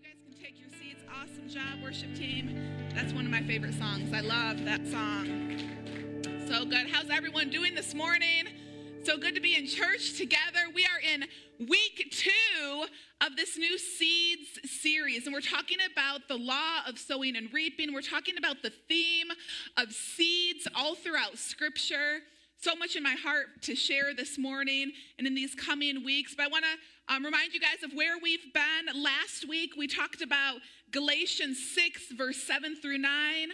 you guys can take your seats. Awesome job, worship team. That's one of my favorite songs. I love that song. So good. How's everyone doing this morning? So good to be in church together. We are in week two of this new Seeds series, and we're talking about the law of sowing and reaping. We're talking about the theme of seeds all throughout Scripture so much in my heart to share this morning and in these coming weeks. But I want to um, remind you guys of where we've been. Last week, we talked about Galatians 6, verse 7 through 9.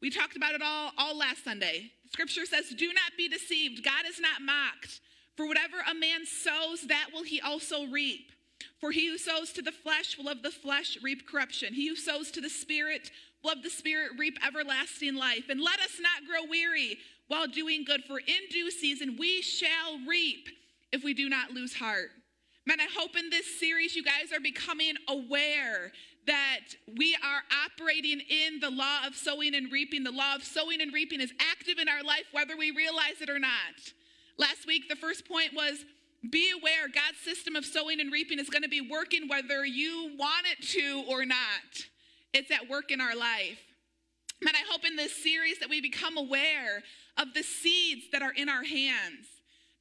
We talked about it all, all last Sunday. Scripture says, Do not be deceived. God is not mocked. For whatever a man sows, that will he also reap. For he who sows to the flesh will of the flesh reap corruption. He who sows to the Spirit will of the Spirit reap everlasting life. And let us not grow weary while doing good, for in due season we shall reap if we do not lose heart. Man, I hope in this series you guys are becoming aware that we are operating in the law of sowing and reaping. The law of sowing and reaping is active in our life whether we realize it or not. Last week, the first point was be aware God's system of sowing and reaping is going to be working whether you want it to or not. It's at work in our life. And I hope in this series that we become aware of the seeds that are in our hands.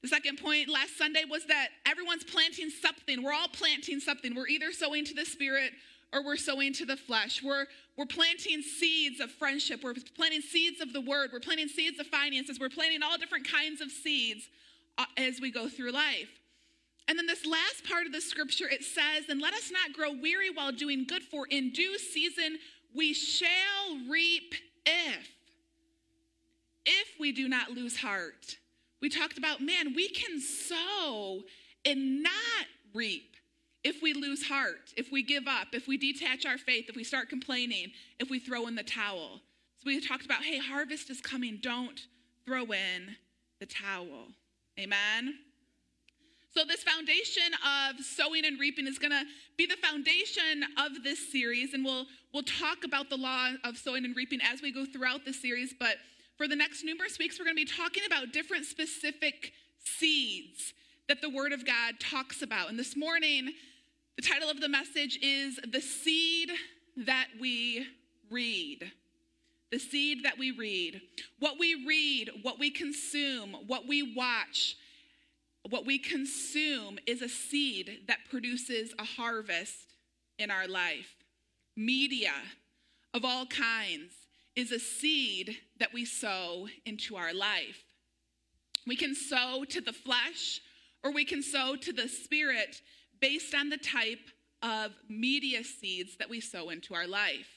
The second point last Sunday was that everyone's planting something. We're all planting something. We're either sowing to the spirit or we're sowing to the flesh. We're, we're planting seeds of friendship. We're planting seeds of the word. We're planting seeds of finances. We're planting all different kinds of seeds uh, as we go through life. And then this last part of the scripture, it says, And let us not grow weary while doing good, for in due season we shall reap if if we do not lose heart. We talked about, man, we can sow and not reap if we lose heart, if we give up, if we detach our faith, if we start complaining, if we throw in the towel. So we talked about, hey, harvest is coming. Don't throw in the towel. Amen. So, this foundation of sowing and reaping is going to be the foundation of this series, and we'll, we'll talk about the law of sowing and reaping as we go throughout the series. But for the next numerous weeks, we're going to be talking about different specific seeds that the Word of God talks about. And this morning, the title of the message is The Seed That We Read. The seed that we read. What we read, what we consume, what we watch, what we consume is a seed that produces a harvest in our life. Media of all kinds is a seed that we sow into our life. We can sow to the flesh or we can sow to the spirit based on the type of media seeds that we sow into our life.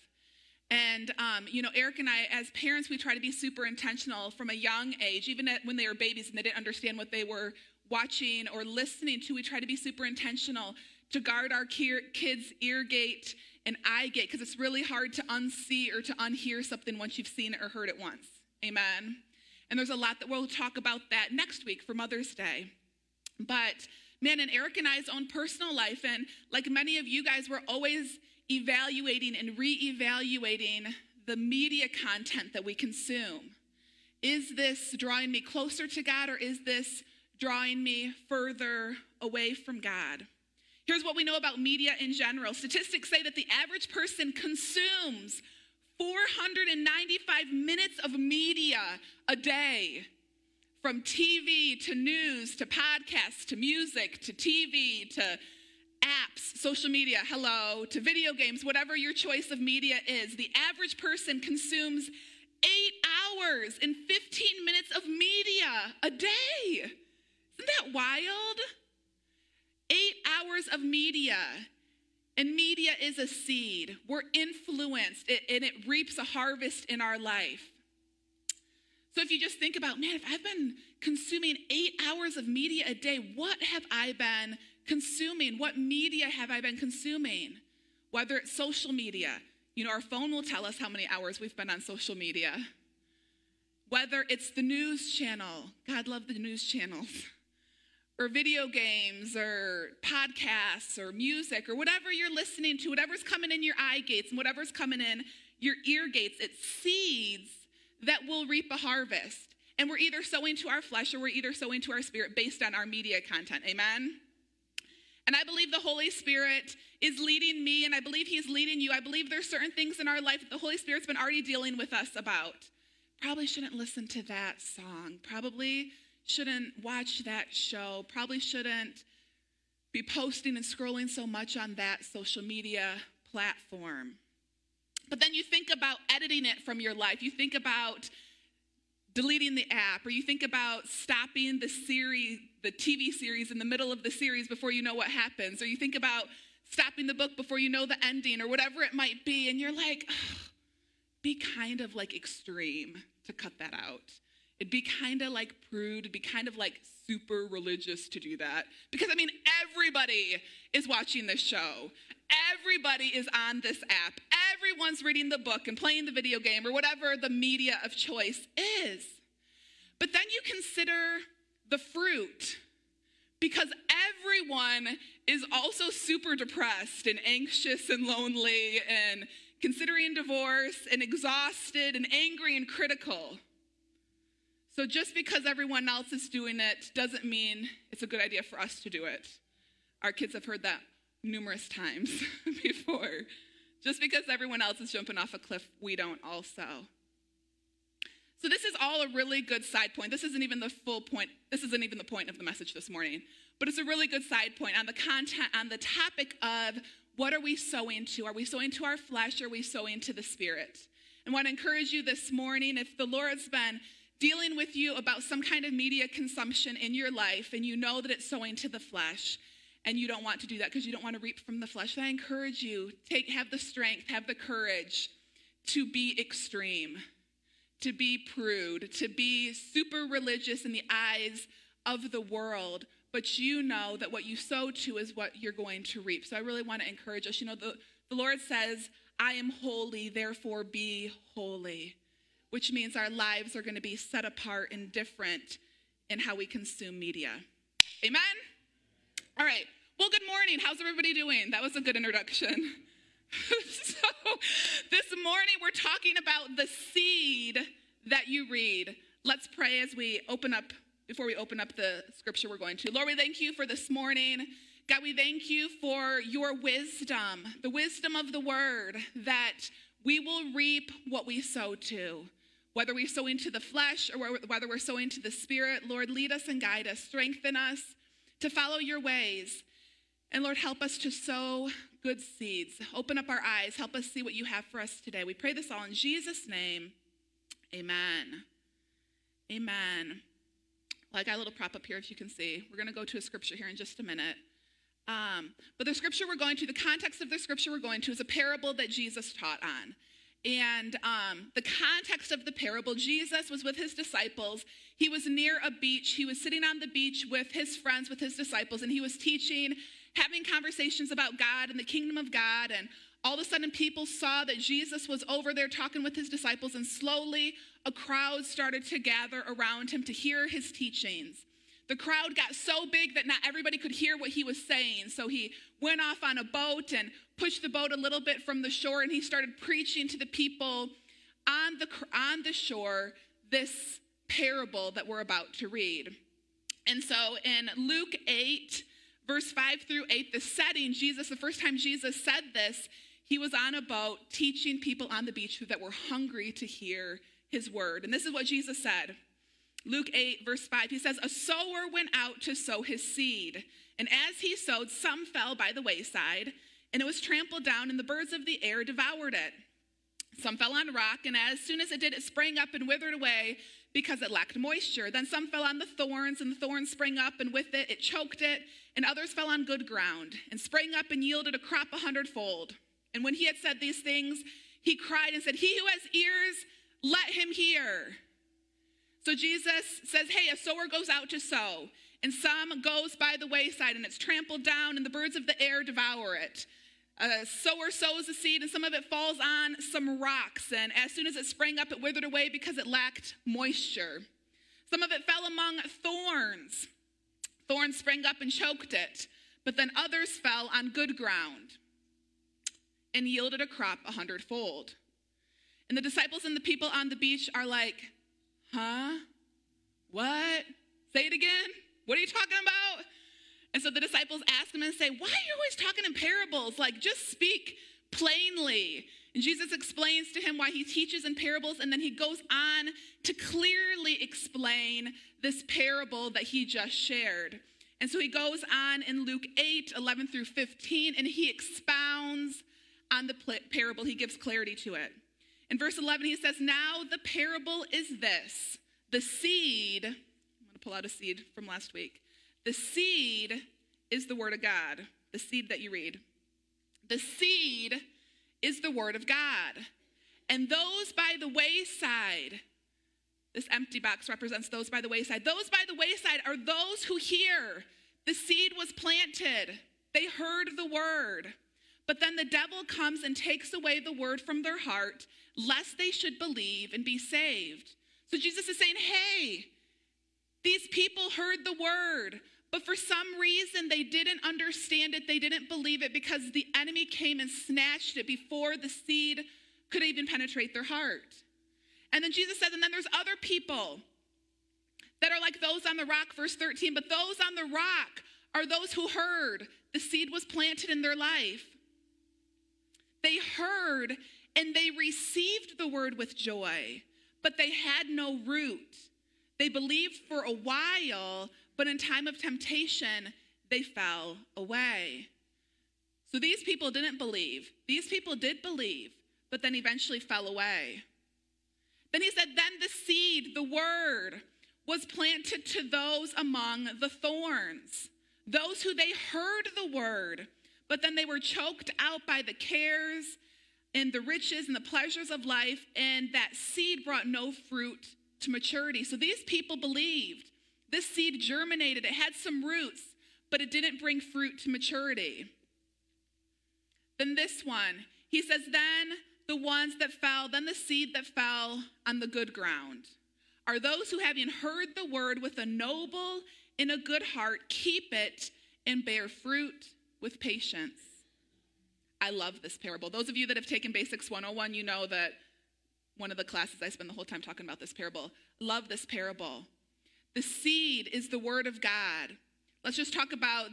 And, um, you know, Eric and I, as parents, we try to be super intentional from a young age, even when they were babies and they didn't understand what they were watching or listening to. We try to be super intentional to guard our kids' ear gate and eye gate because it's really hard to unsee or to unhear something once you've seen it or heard it once. Amen. And there's a lot that we'll talk about that next week for Mother's Day. But man, in Eric and I's own personal life, and like many of you guys, we're always evaluating and re-evaluating the media content that we consume. Is this drawing me closer to God or is this drawing me further away from God? Here's what we know about media in general statistics say that the average person consumes 495 minutes of media a day. From TV to news to podcasts to music to TV to apps, social media, hello, to video games, whatever your choice of media is, the average person consumes eight hours and 15 minutes of media a day. Isn't that wild? eight hours of media. And media is a seed. We're influenced, and it reaps a harvest in our life. So if you just think about, man, if I've been consuming eight hours of media a day, what have I been consuming? What media have I been consuming? Whether it's social media, you know, our phone will tell us how many hours we've been on social media. Whether it's the news channel, God love the news channels or video games or podcasts or music or whatever you're listening to, whatever's coming in your eye gates and whatever's coming in your ear gates, it's seeds that will reap a harvest. And we're either sowing to our flesh or we're either sowing to our spirit based on our media content. Amen? And I believe the Holy Spirit is leading me, and I believe He's leading you. I believe there's certain things in our life that the Holy Spirit's been already dealing with us about. Probably shouldn't listen to that song. Probably shouldn't watch that show. Probably shouldn't be posting and scrolling so much on that social media platform. But then you think about editing it from your life. You think about deleting the app, or you think about stopping the series, the TV series in the middle of the series before you know what happens, or you think about stopping the book before you know the ending, or whatever it might be, and you're like, be kind of like extreme to cut that out. It'd be kind of like prude, it'd be kind of like super religious to do that. Because I mean, everybody is watching this show. Everybody is on this app. Everyone's reading the book and playing the video game or whatever the media of choice is. But then you consider the fruit because everyone is also super depressed and anxious and lonely and considering divorce and exhausted and angry and critical. So just because everyone else is doing it doesn't mean it's a good idea for us to do it. Our kids have heard that numerous times before. Just because everyone else is jumping off a cliff, we don't also. So this is all a really good side point. This isn't even the full point. This isn't even the point of the message this morning. But it's a really good side point on the content on the topic of what are we sowing to? Are we sowing to our flesh or are we sowing to the spirit? And I want to encourage you this morning if the Lord's been dealing with you about some kind of media consumption in your life and you know that it's sowing to the flesh, and you don't want to do that because you don't want to reap from the flesh, I encourage you, take have the strength, have the courage to be extreme, to be prude, to be super religious in the eyes of the world, but you know that what you sow to is what you're going to reap. So I really want to encourage us. You know, the, the Lord says, I am holy, therefore be holy, which means our lives are going to be set apart and different in how we consume media. Amen? All right. Well, good morning. How's everybody doing? That was a good introduction. so, this morning we're talking about the seed that you read. Let's pray as we open up, before we open up the scripture we're going to. Lord, we thank you for this morning. God, we thank you for your wisdom, the wisdom of the word, that we will reap what we sow to. Whether we sow into the flesh or whether we're sowing to the spirit, Lord, lead us and guide us, strengthen us to follow your ways. And Lord, help us to sow good seeds. Open up our eyes. Help us see what you have for us today. We pray this all in Jesus' name. Amen. Amen. Well, I got a little prop up here if you can see. We're going to go to a scripture here in just a minute. Um, but the scripture we're going to, the context of the scripture we're going to is a parable that Jesus taught on. And um, the context of the parable Jesus was with his disciples. He was near a beach. He was sitting on the beach with his friends, with his disciples, and he was teaching, having conversations about God and the kingdom of God. And all of a sudden, people saw that Jesus was over there talking with his disciples, and slowly a crowd started to gather around him to hear his teachings. The crowd got so big that not everybody could hear what he was saying. So he went off on a boat and pushed the boat a little bit from the shore and he started preaching to the people on the, on the shore this parable that we're about to read. And so in Luke 8, verse 5 through 8, the setting, Jesus, the first time Jesus said this, he was on a boat teaching people on the beach that were hungry to hear his word. And this is what Jesus said. Luke 8, verse 5, he says, A sower went out to sow his seed. And as he sowed, some fell by the wayside, and it was trampled down, and the birds of the air devoured it. Some fell on rock, and as soon as it did, it sprang up and withered away because it lacked moisture. Then some fell on the thorns, and the thorns sprang up, and with it, it choked it. And others fell on good ground, and sprang up and yielded a crop a hundredfold. And when he had said these things, he cried and said, He who has ears, let him hear. So Jesus says, Hey, a sower goes out to sow, and some goes by the wayside, and it's trampled down, and the birds of the air devour it. A sower sows the seed, and some of it falls on some rocks, and as soon as it sprang up, it withered away because it lacked moisture. Some of it fell among thorns. Thorns sprang up and choked it, but then others fell on good ground and yielded a crop a hundredfold. And the disciples and the people on the beach are like, Huh? What? Say it again. What are you talking about? And so the disciples ask him and say, Why are you always talking in parables? Like, just speak plainly. And Jesus explains to him why he teaches in parables, and then he goes on to clearly explain this parable that he just shared. And so he goes on in Luke 8, 11 through 15, and he expounds on the parable. He gives clarity to it. In verse 11, he says, Now the parable is this the seed, I'm going to pull out a seed from last week. The seed is the word of God, the seed that you read. The seed is the word of God. And those by the wayside, this empty box represents those by the wayside. Those by the wayside are those who hear. The seed was planted, they heard the word. But then the devil comes and takes away the word from their heart, lest they should believe and be saved. So Jesus is saying, hey, these people heard the word, but for some reason they didn't understand it, they didn't believe it because the enemy came and snatched it before the seed could even penetrate their heart. And then Jesus says, and then there's other people that are like those on the rock, verse 13, but those on the rock are those who heard. The seed was planted in their life. They heard and they received the word with joy, but they had no root. They believed for a while, but in time of temptation, they fell away. So these people didn't believe. These people did believe, but then eventually fell away. Then he said, Then the seed, the word, was planted to those among the thorns, those who they heard the word, but then they were choked out by the cares and the riches and the pleasures of life, and that seed brought no fruit to maturity. So these people believed. This seed germinated, it had some roots, but it didn't bring fruit to maturity. Then this one, he says, then the ones that fell, then the seed that fell on the good ground are those who, having heard the word with a noble and a good heart, keep it and bear fruit with patience. I love this parable. Those of you that have taken Basics 101, you know that one of the classes I spend the whole time talking about this parable. Love this parable. The seed is the word of God. Let's just talk about,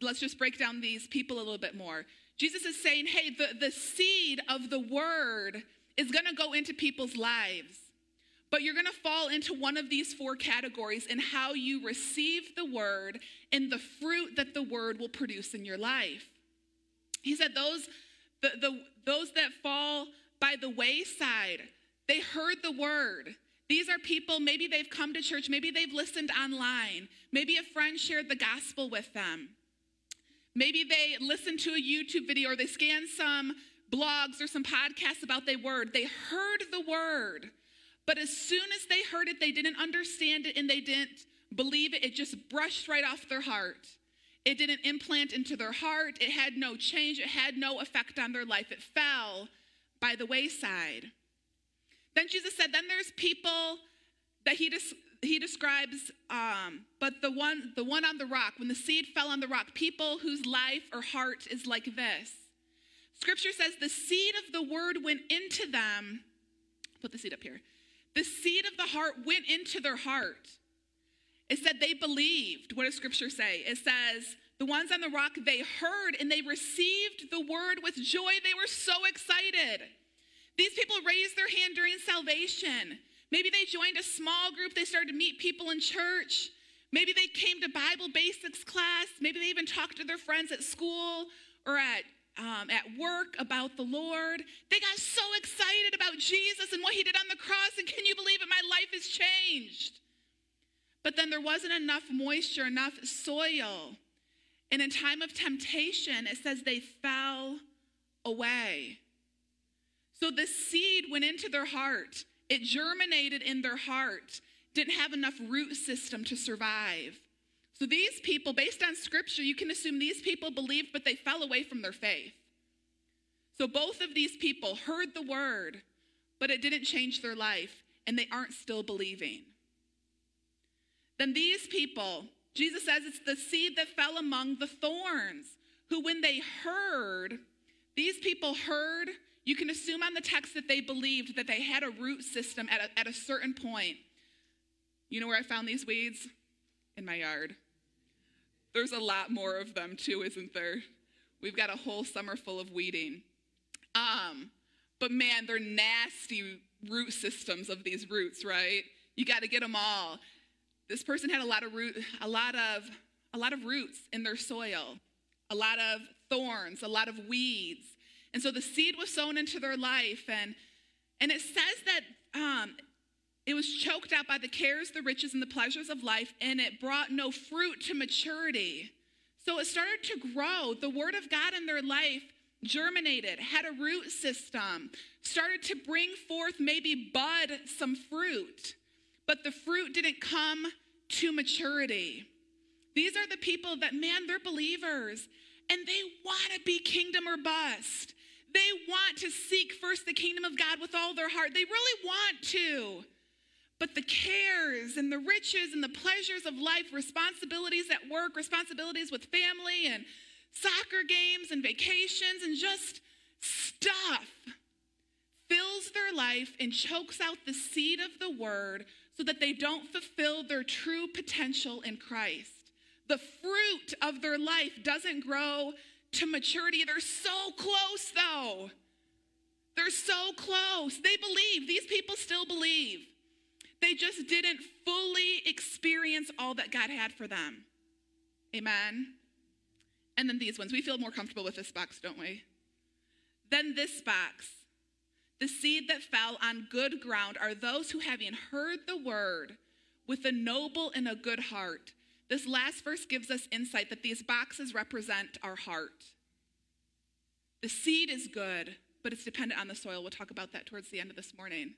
let's just break down these people a little bit more. Jesus is saying, hey, the, the seed of the word is going to go into people's lives. But you're going to fall into one of these four categories in how you receive the word and the fruit that the word will produce in your life. He said, those, the, the, those that fall by the wayside, they heard the word. These are people, maybe they've come to church, maybe they've listened online, maybe a friend shared the gospel with them. Maybe they listened to a YouTube video or they scanned some blogs or some podcasts about the word. They heard the word, but as soon as they heard it, they didn't understand it and they didn't believe it. It just brushed right off their heart. It didn't implant into their heart. It had no change. It had no effect on their life. It fell by the wayside. Then Jesus said, then there's people that he, he describes, um, but the one, the one on the rock, when the seed fell on the rock, people whose life or heart is like this. Scripture says the seed of the word went into them. Put the seed up here. The seed of the heart went into their heart. It said they believed. What does scripture say? It says, the ones on the rock, they heard and they received the word with joy. They were so excited. These people raised their hand during salvation. Maybe they joined a small group, they started to meet people in church. Maybe they came to Bible basics class. Maybe they even talked to their friends at school or at, um, at work about the Lord. They got so excited about Jesus and what he did on the cross. And can you believe it? My life has changed. But then there wasn't enough moisture, enough soil. And in time of temptation, it says they fell away. So the seed went into their heart, it germinated in their heart, didn't have enough root system to survive. So these people, based on scripture, you can assume these people believed, but they fell away from their faith. So both of these people heard the word, but it didn't change their life, and they aren't still believing. Then these people, Jesus says it's the seed that fell among the thorns, who when they heard, these people heard, you can assume on the text that they believed that they had a root system at a, at a certain point. You know where I found these weeds? In my yard. There's a lot more of them too, isn't there? We've got a whole summer full of weeding. Um, but man, they're nasty root systems of these roots, right? You got to get them all. This person had a lot of root, a lot of, a lot of roots in their soil, a lot of thorns, a lot of weeds, and so the seed was sown into their life, and and it says that um, it was choked out by the cares, the riches, and the pleasures of life, and it brought no fruit to maturity. So it started to grow. The word of God in their life germinated, had a root system, started to bring forth maybe bud some fruit, but the fruit didn't come to maturity. These are the people that, man, they're believers and they want to be kingdom or bust. They want to seek first the kingdom of God with all their heart. They really want to. But the cares and the riches and the pleasures of life, responsibilities at work, responsibilities with family, and soccer games and vacations, and just stuff fills their life and chokes out the seed of the word so that they don't fulfill their true potential in Christ. The fruit of their life doesn't grow to maturity. They're so close, though. They're so close. They believe. These people still believe. They just didn't fully experience all that God had for them. Amen. And then these ones. We feel more comfortable with this box, don't we? Then this box. The seed that fell on good ground are those who, having heard the word with a noble and a good heart, this last verse gives us insight that these boxes represent our heart. The seed is good, but it's dependent on the soil. We'll talk about that towards the end of this morning.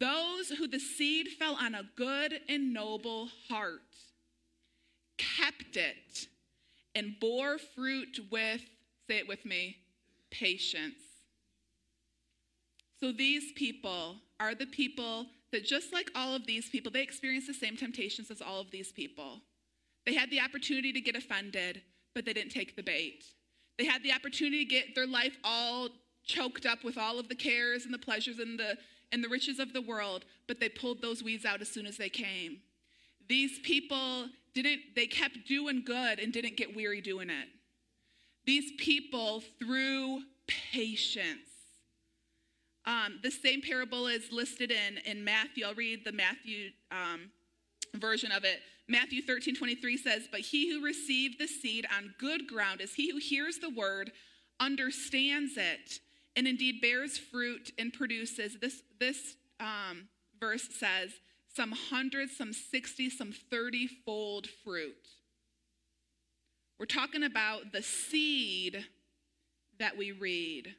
Those who the seed fell on a good and noble heart kept it and bore fruit with, say it with me, patience. So these people are the people that, just like all of these people, they experience the same temptations as all of these people. They had the opportunity to get offended, but they didn't take the bait. They had the opportunity to get their life all choked up with all of the cares and the pleasures and the and the riches of the world, but they pulled those weeds out as soon as they came. These people didn't they kept doing good and didn't get weary doing it. These people through patience. Um, the same parable is listed in, in Matthew. I'll read the Matthew um, version of it. Matthew 13, 23 says, But he who received the seed on good ground is he who hears the word, understands it, and indeed bears fruit and produces. This, this um, verse says, some hundred, some 60, some 30 fold fruit. We're talking about the seed that we read.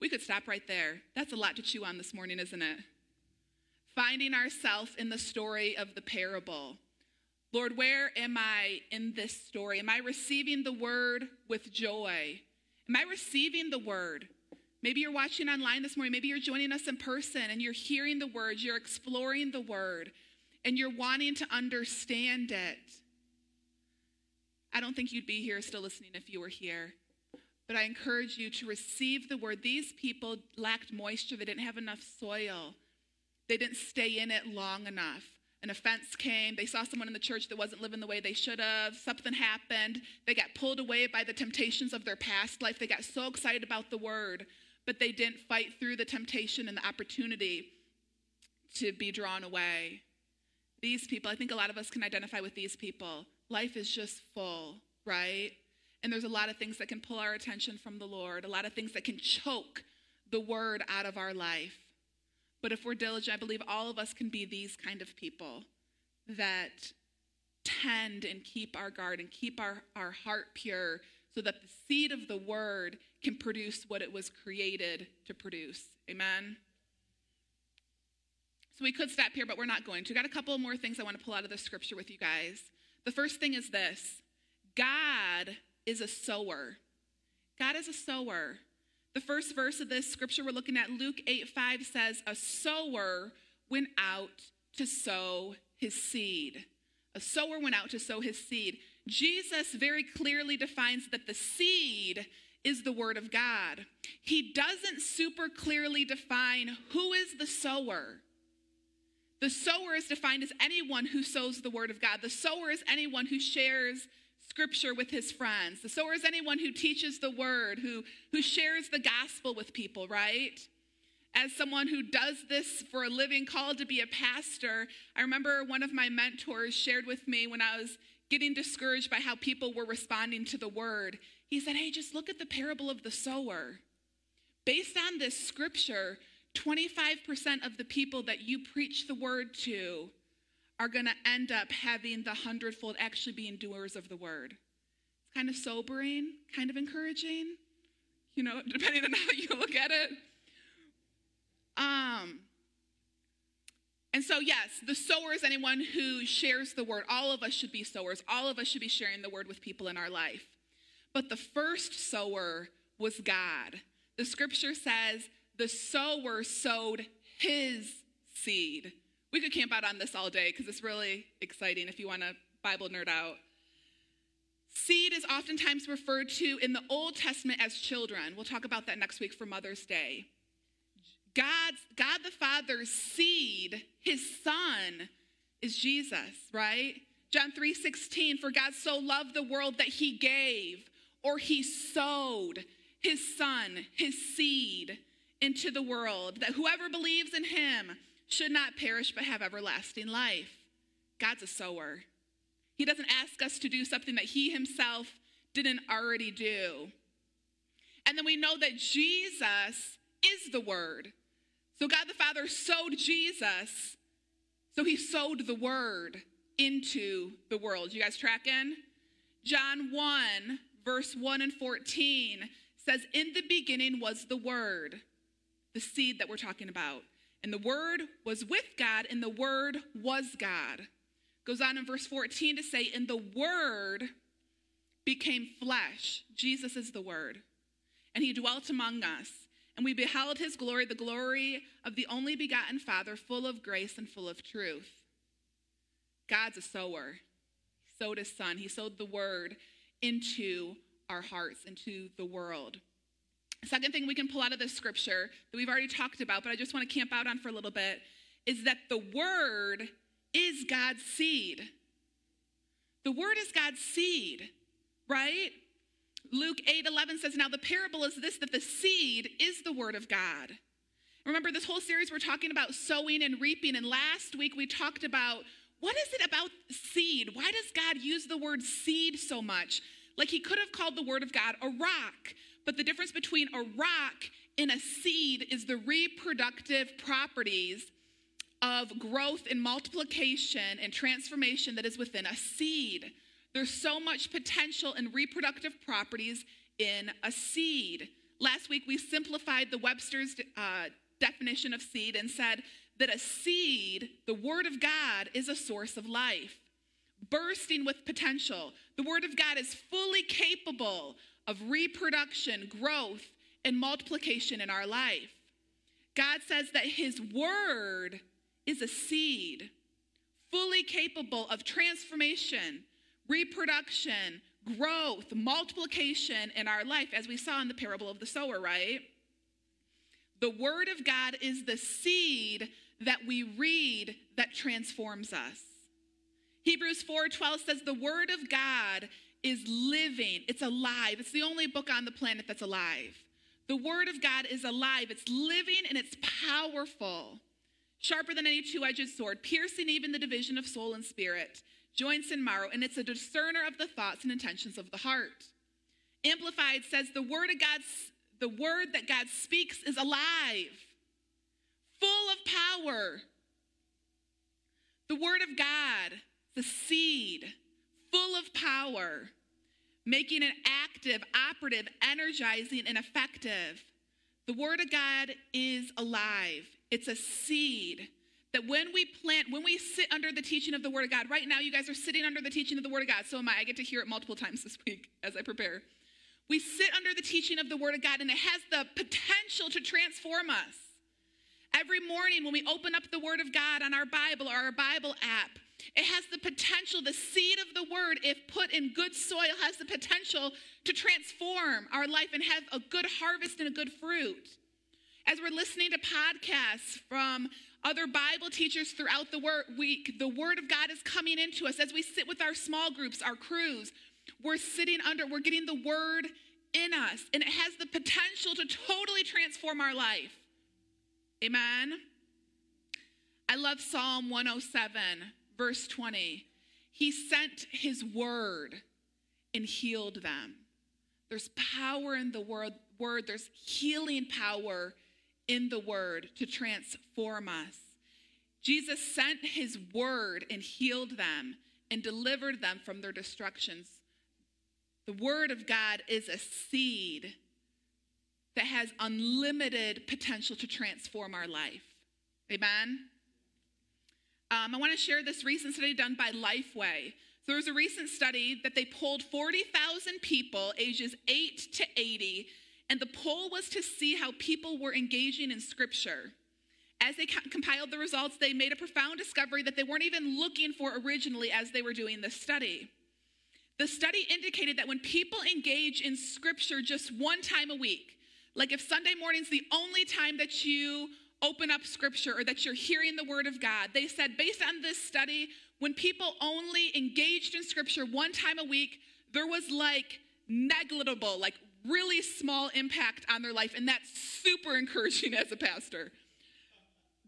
We could stop right there. That's a lot to chew on this morning, isn't it? Finding ourselves in the story of the parable. Lord, where am I in this story? Am I receiving the word with joy? Am I receiving the word? Maybe you're watching online this morning. Maybe you're joining us in person and you're hearing the word, you're exploring the word, and you're wanting to understand it. I don't think you'd be here still listening if you were here. But I encourage you to receive the word. These people lacked moisture, they didn't have enough soil. They didn't stay in it long enough. An offense came. They saw someone in the church that wasn't living the way they should have. Something happened. They got pulled away by the temptations of their past life. They got so excited about the word, but they didn't fight through the temptation and the opportunity to be drawn away. These people, I think a lot of us can identify with these people. Life is just full, right? And there's a lot of things that can pull our attention from the Lord, a lot of things that can choke the word out of our life. But if we're diligent, I believe all of us can be these kind of people that tend and keep our guard and keep our, our heart pure so that the seed of the word can produce what it was created to produce. Amen. So we could stop here, but we're not going to. Got a couple more things I want to pull out of the scripture with you guys. The first thing is this God is a sower. God is a sower. The first verse of this scripture we're looking at, Luke 8 5, says, A sower went out to sow his seed. A sower went out to sow his seed. Jesus very clearly defines that the seed is the word of God. He doesn't super clearly define who is the sower. The sower is defined as anyone who sows the word of God. The sower is anyone who shares scripture with his friends. Sower is anyone who teaches the word, who, who shares the gospel with people, right? As someone who does this for a living, called to be a pastor, I remember one of my mentors shared with me when I was getting discouraged by how people were responding to the word. He said, Hey, just look at the parable of the sower. Based on this scripture, 25% of the people that you preach the word to are going to end up having the hundredfold actually being doers of the word. It's kind of sobering, kind of encouraging, you know, depending on how you look at it. Um, and so, yes, the sower is anyone who shares the word. All of us should be sowers. All of us should be sharing the word with people in our life. But the first sower was God. The scripture says the sower sowed his seed. We could camp out on this all day because it's really exciting if you want to Bible nerd out. Seed is oftentimes referred to in the Old Testament as children. We'll talk about that next week for Mother's Day. God's, God the Father's seed, his son, is Jesus, right? John 3 16, for God so loved the world that he gave, or he sowed his son, his seed into the world, that whoever believes in him should not perish but have everlasting life. God's a sower. He doesn't ask us to do something that he himself didn't already do. And then we know that Jesus is the word. So God the Father sowed Jesus, so he sowed the word into the world. You guys tracking? John 1, verse 1 and 14 says, In the beginning was the word the seed that we're talking about. And the Word was with God, and the Word was God. Goes on in verse 14 to say, And the Word became flesh. Jesus is the Word. And he dwelt among us. And we beheld his glory, the glory of the only begotten Father, full of grace and full of truth. God's a sower. He sowed his son, he sowed the word into our hearts, into the world. Second thing we can pull out of this scripture that we've already talked about, but I just want to camp out on for a little bit, is that the word is God's seed. The word is God's seed, right? Luke 8 11 says, Now the parable is this that the seed is the word of God. Remember, this whole series we're talking about sowing and reaping, and last week we talked about what is it about seed? Why does God use the word seed so much? Like he could have called the word of God a rock. But the difference between a rock and a seed is the reproductive properties of growth and multiplication and transformation that is within a seed. There's so much potential and reproductive properties in a seed. Last week, we simplified the Webster's uh, definition of seed and said that a seed, the Word of God, is a source of life, bursting with potential. The Word of God is fully capable of reproduction, growth, and multiplication in our life. God says that His Word is a seed fully capable of transformation, reproduction, growth, multiplication in our life, as we saw in the parable of the sower, right? The Word of God is the seed that we read that transforms us. Hebrews 4:12 says the word of God is living, it's alive. It's the only book on the planet that's alive. The Word of God is alive, it's living, and it's powerful. Sharper than any two edged sword, piercing even the division of soul and spirit, joints and marrow, and it's a discerner of the thoughts and intentions of the heart. Amplified says the word of God's the word that God speaks is alive, full of power. The word of God, the seed, full of power, making it active, operative, energizing, and effective. The Word of God is alive, it's a seed. That when we plant, when we sit under the teaching of the Word of God, right now you guys are sitting under the teaching of the Word of God. So am I. I get to hear it multiple times this week as I prepare. We sit under the teaching of the Word of God, and it has the potential to transform us. Every morning when we open up the Word of God on our Bible or our Bible app, it has the potential, the seed of the word, if put in good soil, has the potential to transform our life and have a good harvest and a good fruit. as we're listening to podcasts from other Bible teachers throughout the week, the Word of God is coming into us. As we sit with our small groups, our crews, we're sitting under, we're getting the Word in us, and it has the potential to totally transform our life. Amen. I love Psalm 107, verse 20. He sent his word and healed them. There's power in the word, word, there's healing power in the word to transform us. Jesus sent his word and healed them and delivered them from their destructions. The word of God is a seed that has unlimited potential to transform our life. Amen? Um, I want to share this recent study done by Lifeway. There was a recent study that they polled 40,000 people ages 8 to 80, and the poll was to see how people were engaging in scripture. As they co- compiled the results, they made a profound discovery that they weren't even looking for originally as they were doing this study. The study indicated that when people engage in scripture just one time a week, like if Sunday morning's the only time that you open up scripture or that you're hearing the word of God. They said, based on this study, when people only engaged in scripture one time a week, there was like negligible, like really small impact on their life. And that's super encouraging as a pastor.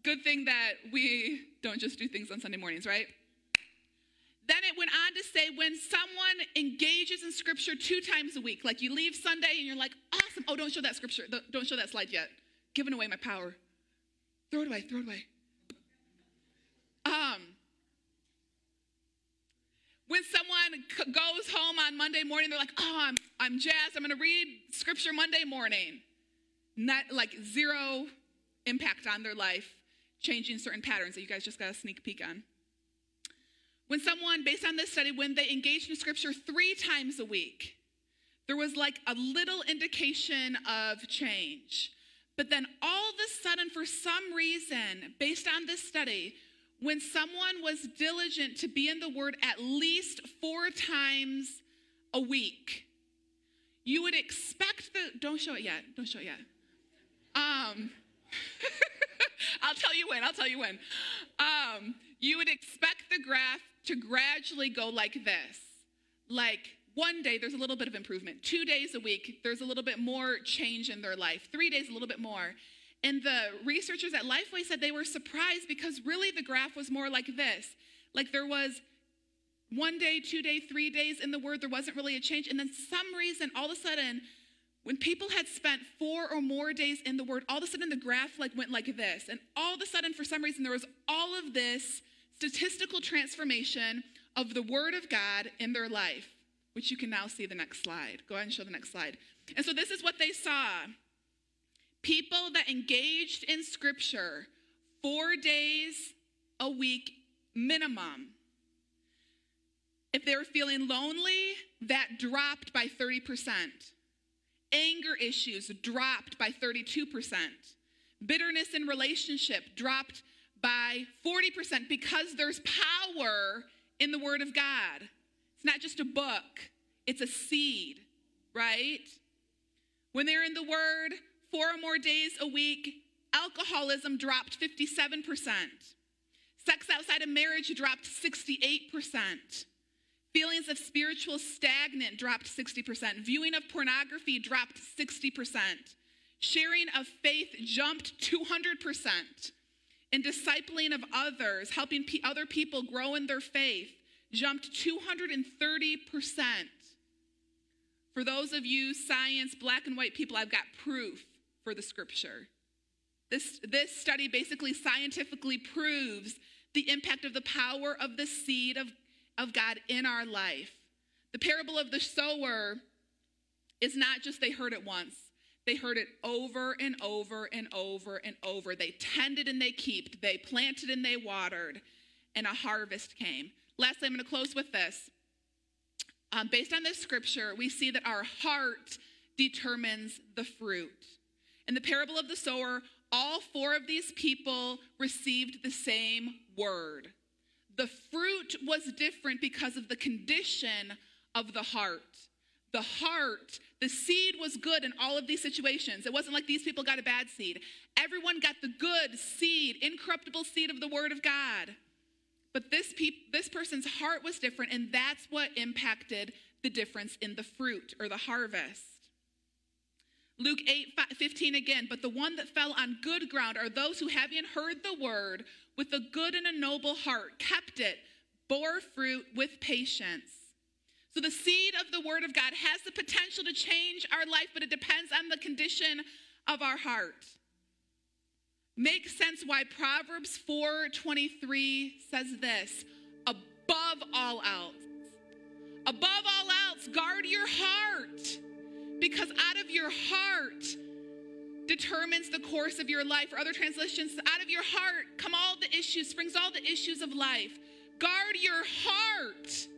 Good thing that we don't just do things on Sunday mornings, right? Then it went on to say when someone engages in scripture two times a week, like you leave Sunday and you're like, awesome. Oh, don't show that scripture. Don't show that slide yet. Giving away my power. Throw it away, throw it away. Um, when someone c- goes home on Monday morning, they're like, oh, I'm, I'm jazzed. I'm going to read scripture Monday morning. Not like zero impact on their life, changing certain patterns that you guys just got a sneak peek on. When someone, based on this study, when they engaged in scripture three times a week, there was like a little indication of change. But then all of a sudden, for some reason, based on this study, when someone was diligent to be in the Word at least four times a week, you would expect the, don't show it yet, don't show it yet. Um, I'll tell you when, I'll tell you when. Um, you would expect the graph to gradually go like this. Like one day, there's a little bit of improvement. Two days a week, there's a little bit more change in their life. Three days, a little bit more. And the researchers at Lifeway said they were surprised because really the graph was more like this. Like there was one day, two day, three days in the word, there wasn't really a change. And then some reason, all of a sudden, when people had spent four or more days in the word, all of a sudden the graph like went like this. And all of a sudden, for some reason, there was all of this statistical transformation of the word of God in their life which you can now see the next slide. Go ahead and show the next slide. And so this is what they saw people that engaged in scripture four days a week minimum. If they were feeling lonely, that dropped by 30%. Anger issues dropped by 32%. Bitterness in relationship dropped by 40% because there's power in the Word of God. It's not just a book, it's a seed, right? When they're in the Word, four or more days a week, alcoholism dropped 57%. Sex outside of marriage dropped 68%. Feelings of spiritual stagnant dropped 60%. Viewing of pornography dropped 60%. Sharing of faith jumped 200%. And discipling of others, helping other people grow in their faith, jumped 230%. For those of you science, black and white people, I've got proof for the scripture. This, this study basically scientifically proves the impact of the power of the seed of, of God in our life. The parable of the sower is not just they heard it once, they heard it over and over and over and over. They tended and they kept, they planted and they watered, and a harvest came. Lastly, I'm going to close with this. Um, based on this scripture, we see that our heart determines the fruit. In the parable of the sower, all four of these people received the same word. The fruit was different because of the condition of the heart. The heart The seed was good in all of these situations. It wasn't like these people got a bad seed. Everyone got the good seed, incorruptible seed of the Word of God. But this, this person's heart was different, and that's what impacted the difference in the fruit or the harvest. Luke 8 15 again, but the one that fell on good ground are those who, having heard the word with a good and a noble heart, kept it, bore fruit with patience. So the seed of the word of God has the potential to change our life, but it depends on the condition of our heart. Makes sense why Proverbs 4:23 says this, above all else. Above all else, guard your heart because out of your heart determines the course of your life. Or other translations, out of your heart come all the issues, springs all the issues of life. Guard your heart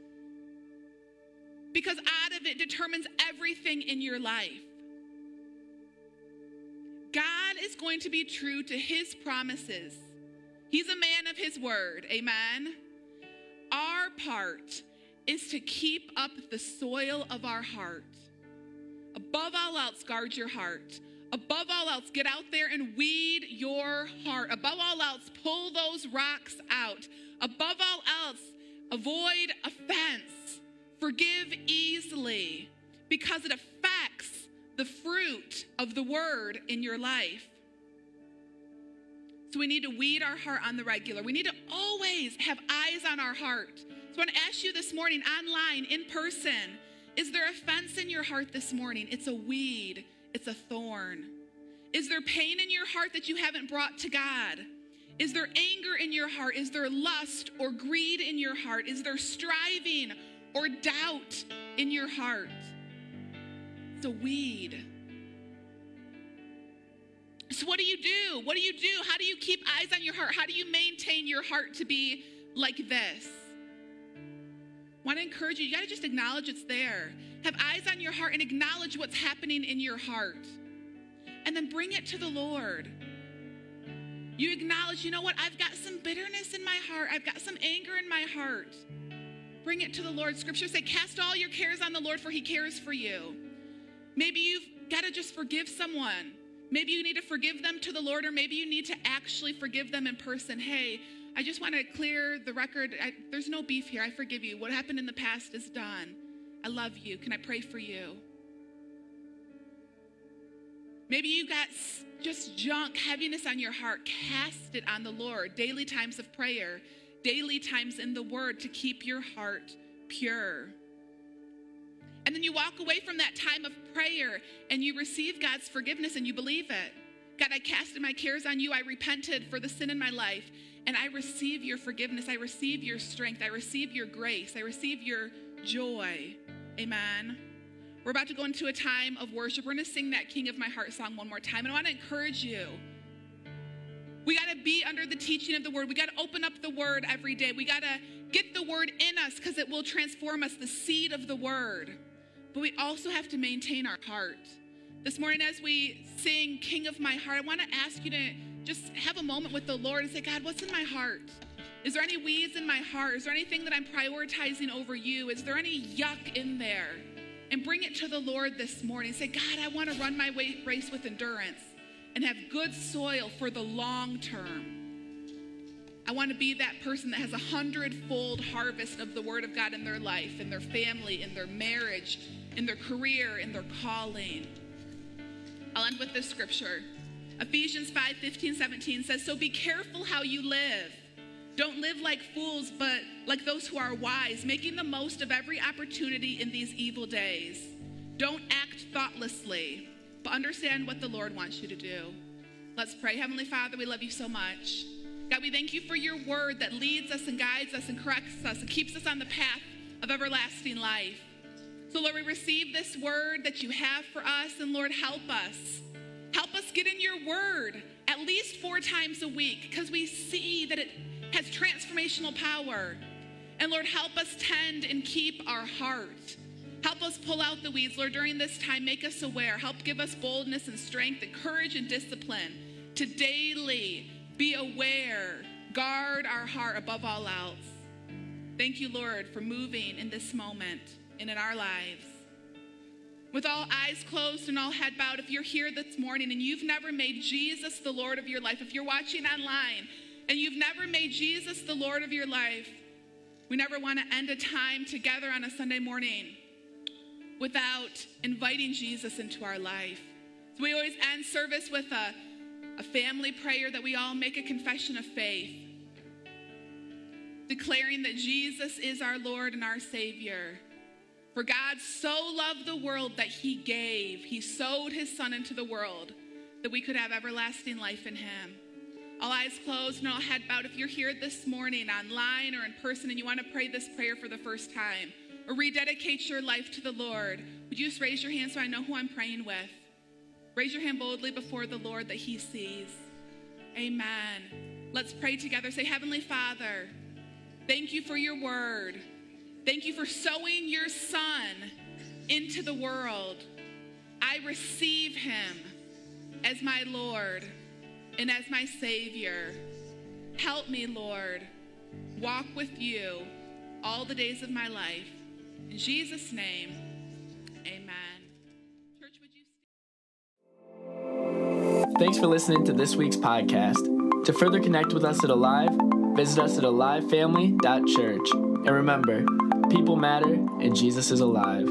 because out of it determines everything in your life. God is going to be true to his promises. He's a man of his word. Amen. Our part is to keep up the soil of our heart. Above all else, guard your heart. Above all else, get out there and weed your heart. Above all else, pull those rocks out. Above all else, avoid offense. Forgive easily because it affects the fruit of the word in your life. So we need to weed our heart on the regular. We need to always have eyes on our heart. So I want to ask you this morning, online, in person, is there offense in your heart this morning? It's a weed, it's a thorn. Is there pain in your heart that you haven't brought to God? Is there anger in your heart? Is there lust or greed in your heart? Is there striving or doubt in your heart? A weed. So, what do you do? What do you do? How do you keep eyes on your heart? How do you maintain your heart to be like this? I want to encourage you, you got to just acknowledge it's there. Have eyes on your heart and acknowledge what's happening in your heart. And then bring it to the Lord. You acknowledge, you know what? I've got some bitterness in my heart. I've got some anger in my heart. Bring it to the Lord. Scripture say, cast all your cares on the Lord, for he cares for you. Maybe you've got to just forgive someone. Maybe you need to forgive them to the Lord, or maybe you need to actually forgive them in person. Hey, I just want to clear the record. I, there's no beef here. I forgive you. What happened in the past is done. I love you. Can I pray for you? Maybe you got just junk, heaviness on your heart. Cast it on the Lord. Daily times of prayer, daily times in the Word to keep your heart pure. And then you walk away from that time of prayer and you receive God's forgiveness and you believe it. God, I casted my cares on you. I repented for the sin in my life and I receive your forgiveness. I receive your strength. I receive your grace. I receive your joy. Amen. We're about to go into a time of worship. We're going to sing that King of My Heart song one more time. And I want to encourage you. We got to be under the teaching of the word. We got to open up the word every day. We got to get the word in us because it will transform us, the seed of the word. But we also have to maintain our heart. This morning, as we sing King of My Heart, I want to ask you to just have a moment with the Lord and say, God, what's in my heart? Is there any weeds in my heart? Is there anything that I'm prioritizing over you? Is there any yuck in there? And bring it to the Lord this morning. Say, God, I want to run my race with endurance and have good soil for the long term. I want to be that person that has a hundredfold harvest of the Word of God in their life, in their family, in their marriage, in their career, in their calling. I'll end with this scripture. Ephesians 5 15, 17 says, So be careful how you live. Don't live like fools, but like those who are wise, making the most of every opportunity in these evil days. Don't act thoughtlessly, but understand what the Lord wants you to do. Let's pray. Heavenly Father, we love you so much. God, we thank you for your word that leads us and guides us and corrects us and keeps us on the path of everlasting life. So, Lord, we receive this word that you have for us, and Lord, help us. Help us get in your word at least four times a week because we see that it has transformational power. And Lord, help us tend and keep our heart. Help us pull out the weeds, Lord, during this time. Make us aware. Help give us boldness and strength and courage and discipline to daily be aware, guard our heart above all else. Thank you, Lord, for moving in this moment and in our lives. with all eyes closed and all head bowed, if you're here this morning and you've never made Jesus the Lord of your life, if you're watching online and you've never made Jesus the Lord of your life, we never want to end a time together on a Sunday morning without inviting Jesus into our life. So we always end service with a, a family prayer that we all make a confession of faith, declaring that Jesus is our Lord and our Savior. For God so loved the world that he gave, he sowed his son into the world that we could have everlasting life in him. All eyes closed and all head bowed. If you're here this morning, online or in person, and you want to pray this prayer for the first time or rededicate your life to the Lord, would you just raise your hand so I know who I'm praying with? Raise your hand boldly before the Lord that he sees. Amen. Let's pray together. Say, Heavenly Father, thank you for your word. Thank you for sowing your son into the world. I receive him as my Lord and as my Savior. Help me, Lord, walk with you all the days of my life. In Jesus' name, Thanks for listening to this week's podcast. To further connect with us at Alive, visit us at alivefamily.church. And remember, people matter and Jesus is alive.